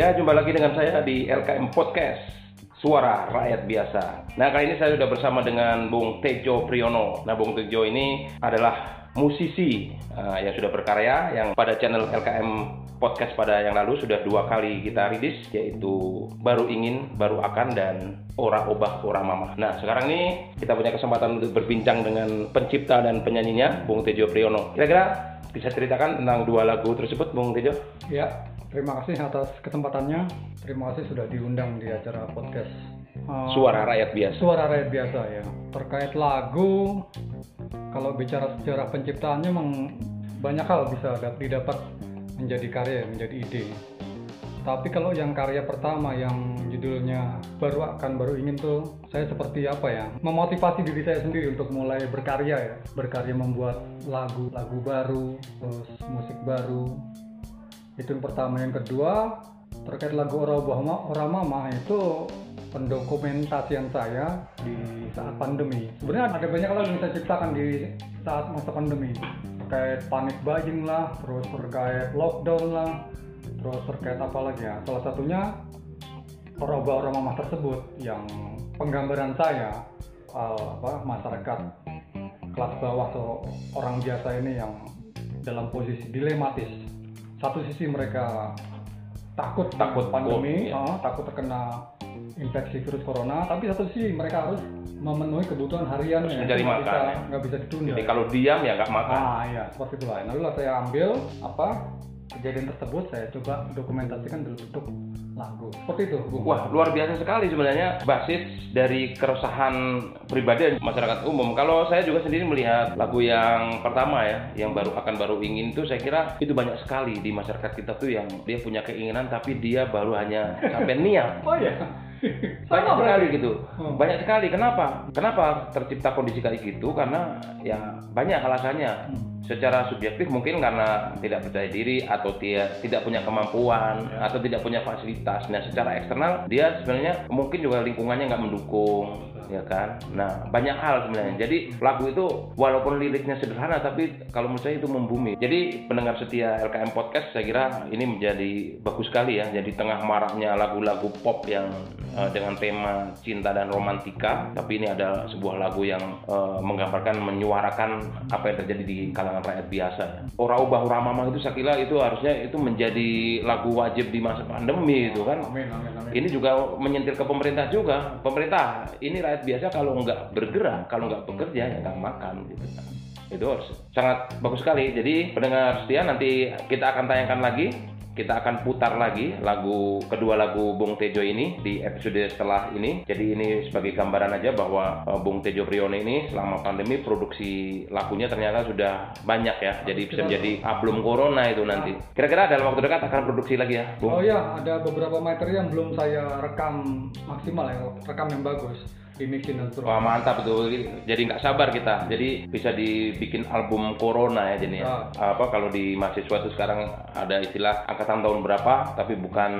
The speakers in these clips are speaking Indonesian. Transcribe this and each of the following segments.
Ya, jumpa lagi dengan saya di LKM Podcast Suara Rakyat Biasa. Nah, kali ini saya sudah bersama dengan Bung Tejo Priyono. Nah, Bung Tejo ini adalah musisi uh, yang sudah berkarya yang pada channel LKM Podcast pada yang lalu sudah dua kali kita rilis yaitu Baru Ingin, Baru Akan dan Ora Obah Ora Mama. Nah, sekarang ini kita punya kesempatan untuk berbincang dengan pencipta dan penyanyinya Bung Tejo Priyono. Kira-kira bisa ceritakan tentang dua lagu tersebut, Bung Tejo? Ya, terima kasih atas kesempatannya. Terima kasih sudah diundang di acara podcast uh, Suara Rakyat Biasa. Suara Rakyat Biasa ya. Terkait lagu, kalau bicara sejarah penciptaannya memang banyak hal bisa didapat menjadi karya, menjadi ide. Tapi kalau yang karya pertama yang judulnya baru akan baru ingin tuh saya seperti apa ya memotivasi diri saya sendiri untuk mulai berkarya ya berkarya membuat lagu lagu baru terus musik baru itu yang pertama. Yang kedua terkait lagu Ora Mama itu pendokumentasian saya di saat pandemi. Sebenarnya ada banyak lagu yang saya ciptakan di saat masa pandemi. Terkait panik buying lah terus terkait lockdown lah terus terkait apa lagi ya. Salah satunya orang orang mama tersebut yang penggambaran saya uh, apa masyarakat kelas bawah atau orang biasa ini yang dalam posisi dilematis satu sisi mereka takut takut pandemi uh, takut terkena infeksi virus corona tapi satu sisi mereka harus memenuhi kebutuhan harian ya mencari makan bisa, ya. nggak bisa ditunda. Jadi kalau diam ya nggak makan. Ah iya seperti itu lah lalu saya ambil? Apa? Kejadian tersebut saya coba dokumentasikan dalam bentuk lagu seperti itu. Bung. wah luar biasa sekali sebenarnya basis dari keresahan pribadi masyarakat umum. Kalau saya juga sendiri melihat lagu yang pertama ya yang baru akan baru ingin itu saya kira itu banyak sekali di masyarakat kita tuh yang dia punya keinginan tapi dia baru hanya sampai niat. Oh ya banyak sekali gitu. Hmm. banyak sekali. Kenapa? Kenapa tercipta kondisi kayak gitu? Karena ya banyak alasannya. Hmm. Secara subjektif mungkin karena tidak percaya diri atau dia tidak punya kemampuan ya. atau tidak punya fasilitas. Nah, secara eksternal dia sebenarnya mungkin juga lingkungannya nggak mendukung ya kan? Nah banyak hal sebenarnya. Jadi lagu itu walaupun liriknya sederhana tapi kalau menurut saya itu membumi. Jadi pendengar setia LKM Podcast saya kira ini menjadi bagus sekali ya. Jadi tengah maraknya lagu-lagu pop yang uh, dengan tema cinta dan romantika tapi ini ada sebuah lagu yang uh, menggambarkan menyuarakan apa yang terjadi di kalangan rakyat biasa ya. Ora ubah ora mama itu saya kira itu harusnya itu menjadi lagu wajib di masa pandemi itu kan amin, amin, amin. ini juga menyentil ke pemerintah juga pemerintah ini rakyat rakyat biasa kalau nggak bergerak, kalau nggak bekerja ya nggak makan gitu kan. Itu harus sangat bagus sekali. Jadi pendengar setia nanti kita akan tayangkan lagi kita akan putar lagi lagu kedua lagu Bung Tejo ini di episode setelah ini. Jadi ini sebagai gambaran aja bahwa uh, Bung Tejo Prione ini selama pandemi produksi lagunya ternyata sudah banyak ya. Jadi bisa menjadi album corona itu nanti. Kira-kira dalam waktu dekat akan produksi lagi ya, Bung? Oh ya, ada beberapa materi yang belum saya rekam maksimal ya, rekam yang bagus untuk Wah mantap tuh, jadi nggak sabar kita. Jadi bisa dibikin album Corona ya jadi ya. Ah. Apa kalau di mahasiswa itu sekarang ada istilah angkatan tahun berapa, tapi bukan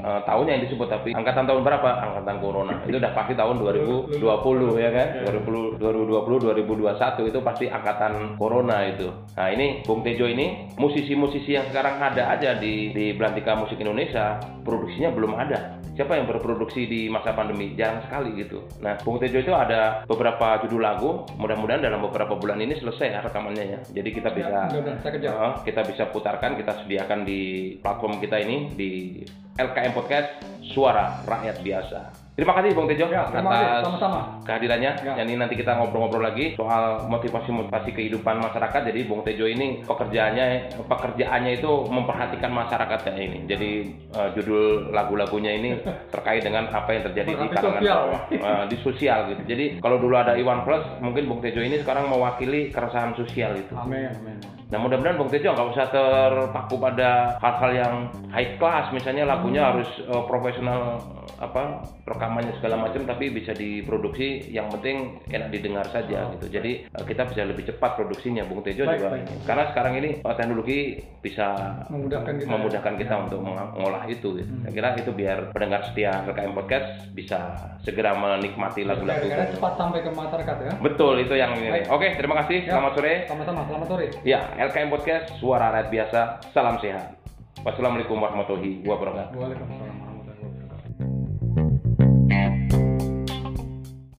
uh, tahunnya yang disebut, tapi angkatan tahun berapa? Angkatan Corona. Itu udah pasti tahun 2020 ya kan? Ya. 2020, 2020, 2021 itu pasti angkatan Corona itu. Nah ini Bung Tejo ini musisi-musisi yang sekarang ada aja di di Belantika Musik Indonesia produksinya belum ada. Siapa yang berproduksi di masa pandemi? Jarang sekali gitu. Nah Bung Tejo itu ada beberapa judul lagu. Mudah-mudahan dalam beberapa bulan ini selesai ya rekamannya ya. Jadi kita ya, bisa ya, uh, kita bisa putarkan, kita sediakan di platform kita ini di LKM Podcast Suara Rakyat Biasa. Terima kasih Bung Tejo ya, atas sama-sama. kehadirannya. Ya. Ini nanti kita ngobrol-ngobrol lagi soal motivasi-motivasi kehidupan masyarakat. Jadi Bung Tejo ini pekerjaannya pekerjaannya itu memperhatikan masyarakat kayak ini. Jadi uh, judul lagu-lagunya ini terkait dengan apa yang terjadi di kalangan sosial. Uh, di sosial gitu. Jadi kalau dulu ada Iwan Plus, mungkin Bung Tejo ini sekarang mewakili keresahan sosial itu. Amin, amin. Nah mudah-mudahan Bung Tejo nggak usah terpaku pada hal-hal yang high class, misalnya lagunya hmm. harus uh, profesional apa rekamannya segala macam tapi bisa diproduksi yang penting enak didengar saja oh, gitu jadi uh, kita bisa lebih cepat produksinya Bung Tejo baik, juga baik. karena sekarang ini uh, teknologi bisa memudahkan kita, memudahkan kita ya. untuk mengolah itu gitu. hmm. saya kira itu biar pendengar setia RKM Podcast bisa segera menikmati lagu-lagu karena cepat sampai ke masyarakat ya betul itu yang ini oke terima kasih ya. selamat sore sama-sama selamat sore ya LKM Podcast suara rakyat biasa salam sehat Wassalamualaikum warahmatullahi wabarakatuh.